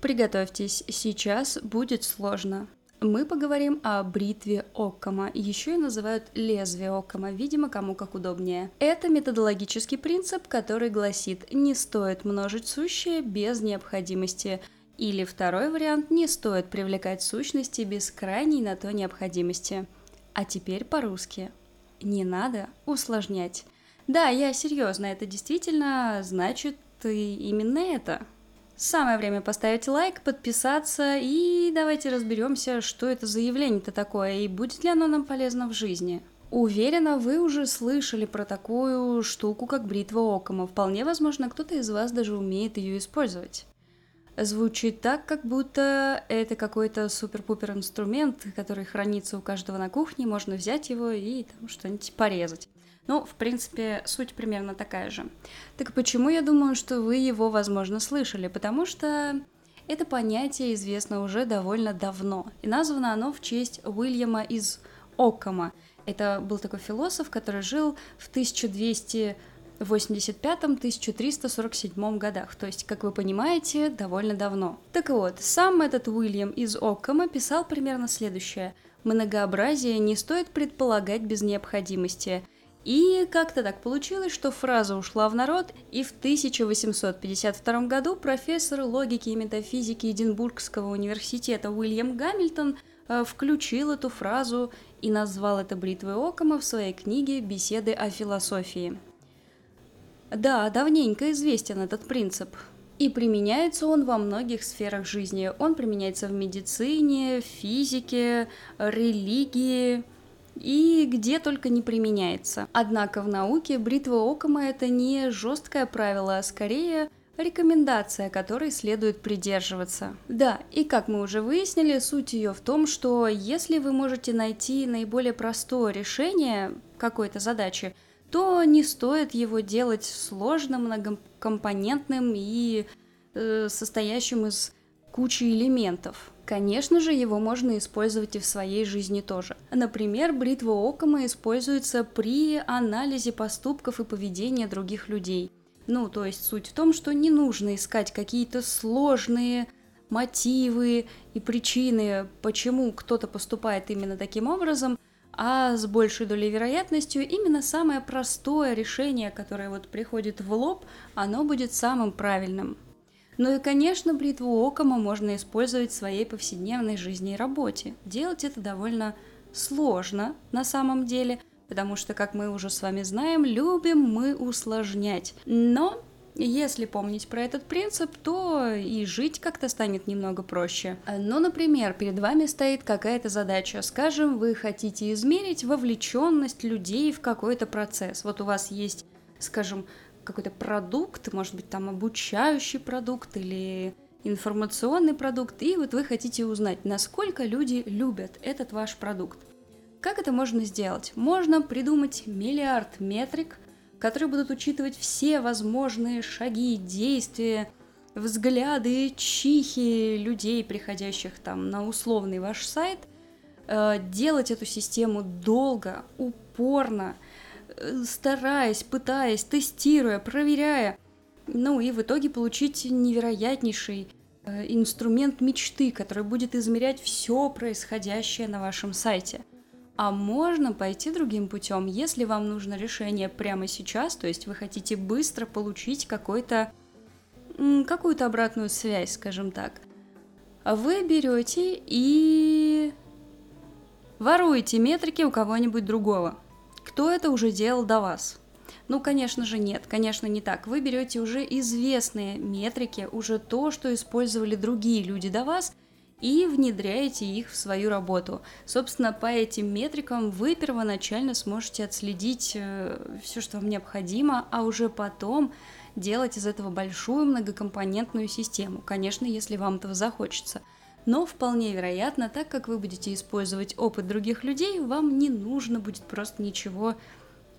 Приготовьтесь, сейчас будет сложно. Мы поговорим о бритве Оккама, еще и называют лезвие Оккама, видимо, кому как удобнее. Это методологический принцип, который гласит «не стоит множить сущее без необходимости», или второй вариант «не стоит привлекать сущности без крайней на то необходимости». А теперь по-русски. Не надо усложнять. Да, я серьезно, это действительно значит именно это. Самое время поставить лайк, подписаться и давайте разберемся, что это за явление-то такое и будет ли оно нам полезно в жизни. Уверена, вы уже слышали про такую штуку, как бритва Окома. Вполне возможно, кто-то из вас даже умеет ее использовать. Звучит так, как будто это какой-то супер-пупер инструмент, который хранится у каждого на кухне, можно взять его и там что-нибудь порезать. Ну, в принципе, суть примерно такая же. Так почему я думаю, что вы его, возможно, слышали? Потому что это понятие известно уже довольно давно, и названо оно в честь Уильяма из Оккама. Это был такой философ, который жил в 1285-1347 годах, то есть, как вы понимаете, довольно давно. Так вот, сам этот Уильям из Оккама писал примерно следующее. Многообразие не стоит предполагать без необходимости – и как-то так получилось, что фраза ушла в народ, и в 1852 году профессор логики и метафизики Эдинбургского университета Уильям Гамильтон э, включил эту фразу и назвал это бритвой Окома в своей книге «Беседы о философии». Да, давненько известен этот принцип. И применяется он во многих сферах жизни. Он применяется в медицине, физике, религии, и где только не применяется. Однако в науке бритва Окома это не жесткое правило, а скорее рекомендация, которой следует придерживаться. Да, и как мы уже выяснили, суть ее в том, что если вы можете найти наиболее простое решение какой-то задачи, то не стоит его делать сложным, многокомпонентным и э, состоящим из кучи элементов. Конечно же, его можно использовать и в своей жизни тоже. Например, бритва Окома используется при анализе поступков и поведения других людей. Ну, то есть суть в том, что не нужно искать какие-то сложные мотивы и причины, почему кто-то поступает именно таким образом, а с большей долей вероятностью именно самое простое решение, которое вот приходит в лоб, оно будет самым правильным. Ну и, конечно, бритву Окома можно использовать в своей повседневной жизни и работе. Делать это довольно сложно на самом деле, потому что, как мы уже с вами знаем, любим мы усложнять. Но если помнить про этот принцип, то и жить как-то станет немного проще. Ну, например, перед вами стоит какая-то задача. Скажем, вы хотите измерить вовлеченность людей в какой-то процесс. Вот у вас есть, скажем, какой-то продукт, может быть, там обучающий продукт или информационный продукт, и вот вы хотите узнать, насколько люди любят этот ваш продукт. Как это можно сделать? Можно придумать миллиард метрик, которые будут учитывать все возможные шаги, действия, взгляды, чихи людей, приходящих там на условный ваш сайт, э, делать эту систему долго, упорно – стараясь, пытаясь, тестируя, проверяя, ну и в итоге получить невероятнейший э, инструмент мечты, который будет измерять все происходящее на вашем сайте. А можно пойти другим путем, если вам нужно решение прямо сейчас, то есть вы хотите быстро получить какой-то какую-то обратную связь, скажем так. Вы берете и воруете метрики у кого-нибудь другого. Кто это уже делал до вас? Ну, конечно же, нет, конечно, не так. Вы берете уже известные метрики, уже то, что использовали другие люди до вас, и внедряете их в свою работу. Собственно, по этим метрикам вы первоначально сможете отследить э, все, что вам необходимо, а уже потом делать из этого большую многокомпонентную систему. Конечно, если вам этого захочется – но вполне вероятно, так как вы будете использовать опыт других людей, вам не нужно будет просто ничего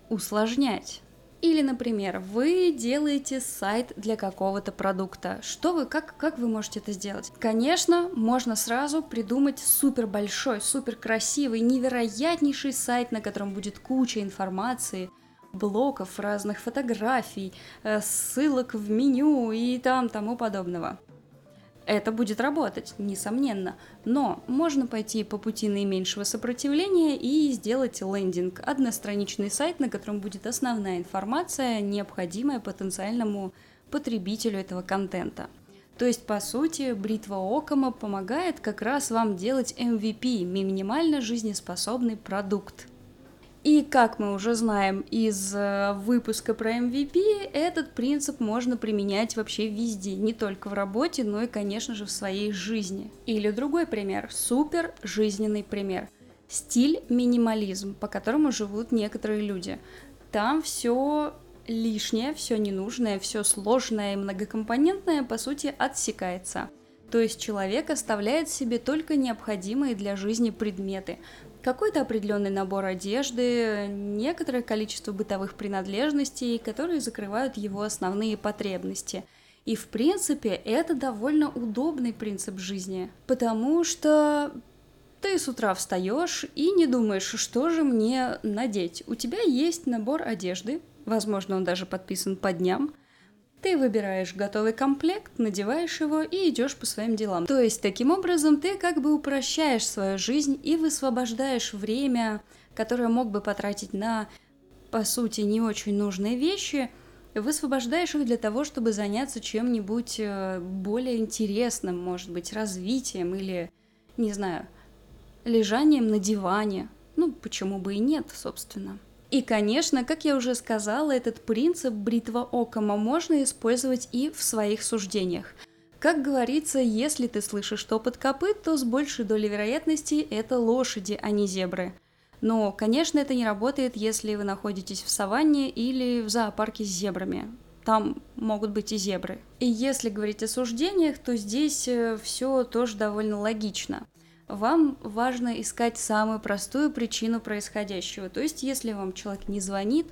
усложнять. Или, например, вы делаете сайт для какого-то продукта. Что вы, как, как вы можете это сделать? Конечно, можно сразу придумать супер большой, супер красивый, невероятнейший сайт, на котором будет куча информации, блоков, разных фотографий, э, ссылок в меню и там тому подобного. Это будет работать, несомненно. Но можно пойти по пути наименьшего сопротивления и сделать лендинг, одностраничный сайт, на котором будет основная информация, необходимая потенциальному потребителю этого контента. То есть, по сути, бритва Окома помогает как раз вам делать MVP, минимально жизнеспособный продукт. И как мы уже знаем из э, выпуска про MVP, этот принцип можно применять вообще везде, не только в работе, но и, конечно же, в своей жизни. Или другой пример, супер жизненный пример. Стиль минимализм, по которому живут некоторые люди. Там все лишнее, все ненужное, все сложное и многокомпонентное, по сути, отсекается. То есть человек оставляет себе только необходимые для жизни предметы, какой-то определенный набор одежды, некоторое количество бытовых принадлежностей, которые закрывают его основные потребности. И в принципе это довольно удобный принцип жизни, потому что ты с утра встаешь и не думаешь, что же мне надеть. У тебя есть набор одежды, возможно, он даже подписан по дням, ты выбираешь готовый комплект, надеваешь его и идешь по своим делам. То есть таким образом ты как бы упрощаешь свою жизнь и высвобождаешь время, которое мог бы потратить на, по сути, не очень нужные вещи, высвобождаешь их для того, чтобы заняться чем-нибудь э, более интересным, может быть, развитием или, не знаю, лежанием на диване. Ну, почему бы и нет, собственно. И, конечно, как я уже сказала, этот принцип бритва окома можно использовать и в своих суждениях. Как говорится, если ты слышишь топот копыт, то с большей долей вероятности это лошади, а не зебры. Но, конечно, это не работает, если вы находитесь в саванне или в зоопарке с зебрами. Там могут быть и зебры. И если говорить о суждениях, то здесь э, все тоже довольно логично вам важно искать самую простую причину происходящего. То есть, если вам человек не звонит,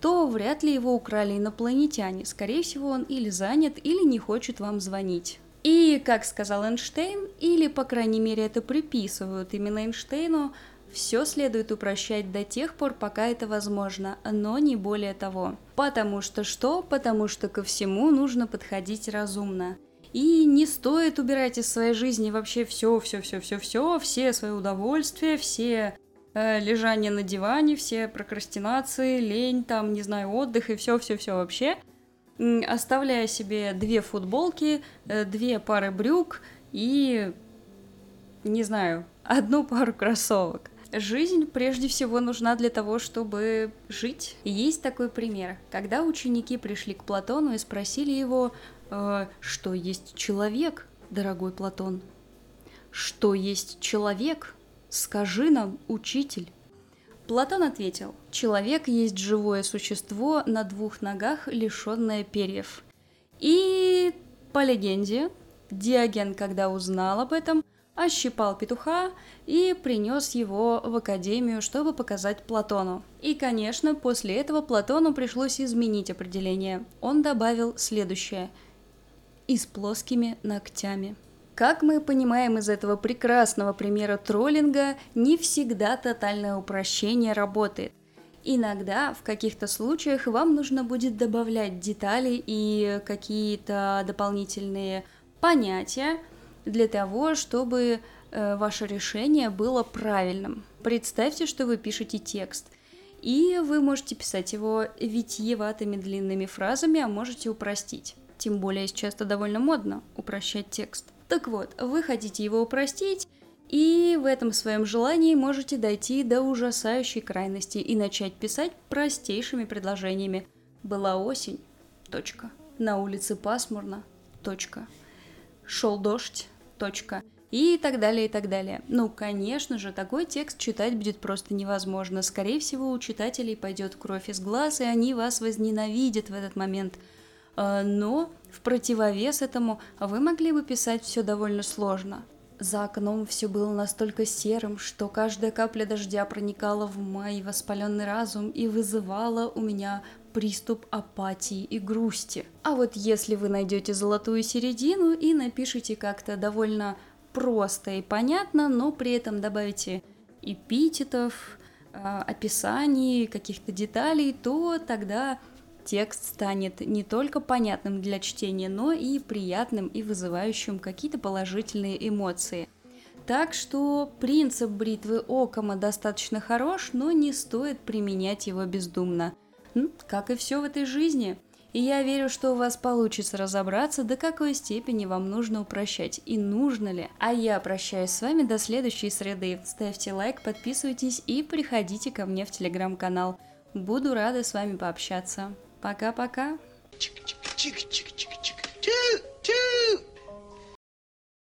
то вряд ли его украли инопланетяне. Скорее всего, он или занят, или не хочет вам звонить. И, как сказал Эйнштейн, или, по крайней мере, это приписывают именно Эйнштейну, все следует упрощать до тех пор, пока это возможно, но не более того. Потому что что? Потому что ко всему нужно подходить разумно. И не стоит убирать из своей жизни вообще все, все, все, все, все, все свои удовольствия, все э, лежания на диване, все прокрастинации, лень, там, не знаю, отдых и все, все, все вообще, оставляя себе две футболки, э, две пары брюк и, не знаю, одну пару кроссовок. Жизнь прежде всего нужна для того, чтобы жить. есть такой пример, когда ученики пришли к Платону и спросили его, э, что есть человек, дорогой Платон. Что есть человек? Скажи нам, учитель. Платон ответил, человек есть живое существо на двух ногах, лишенное перьев. И по легенде, Диоген, когда узнал об этом, ощипал петуха и принес его в академию, чтобы показать Платону. И, конечно, после этого Платону пришлось изменить определение. Он добавил следующее – и с плоскими ногтями. Как мы понимаем из этого прекрасного примера троллинга, не всегда тотальное упрощение работает. Иногда, в каких-то случаях, вам нужно будет добавлять детали и какие-то дополнительные понятия для того, чтобы э, ваше решение было правильным. Представьте, что вы пишете текст, и вы можете писать его витиеватыми длинными фразами, а можете упростить. Тем более сейчас это довольно модно упрощать текст. Так вот, вы хотите его упростить, и в этом своем желании можете дойти до ужасающей крайности и начать писать простейшими предложениями. Была осень. Точка. На улице пасмурно. Точка. Шел дождь. Точка. И так далее, и так далее. Ну, конечно же, такой текст читать будет просто невозможно. Скорее всего, у читателей пойдет кровь из глаз, и они вас возненавидят в этот момент – Э, но в противовес этому вы могли бы писать все довольно сложно. За окном все было настолько серым, что каждая капля дождя проникала в мой воспаленный разум и вызывала у меня приступ апатии и грусти. А вот если вы найдете золотую середину и напишите как-то довольно просто и понятно, но при этом добавите эпитетов, э, описаний, каких-то деталей, то тогда текст станет не только понятным для чтения, но и приятным и вызывающим какие-то положительные эмоции. Так что принцип бритвы Окама достаточно хорош, но не стоит применять его бездумно. Как и все в этой жизни. И я верю, что у вас получится разобраться, до какой степени вам нужно упрощать и нужно ли. А я прощаюсь с вами до следующей среды. Ставьте лайк, подписывайтесь и приходите ко мне в телеграм-канал. Буду рада с вами пообщаться. Пока-пока. Чик-чик-чик-чик-чик-чик.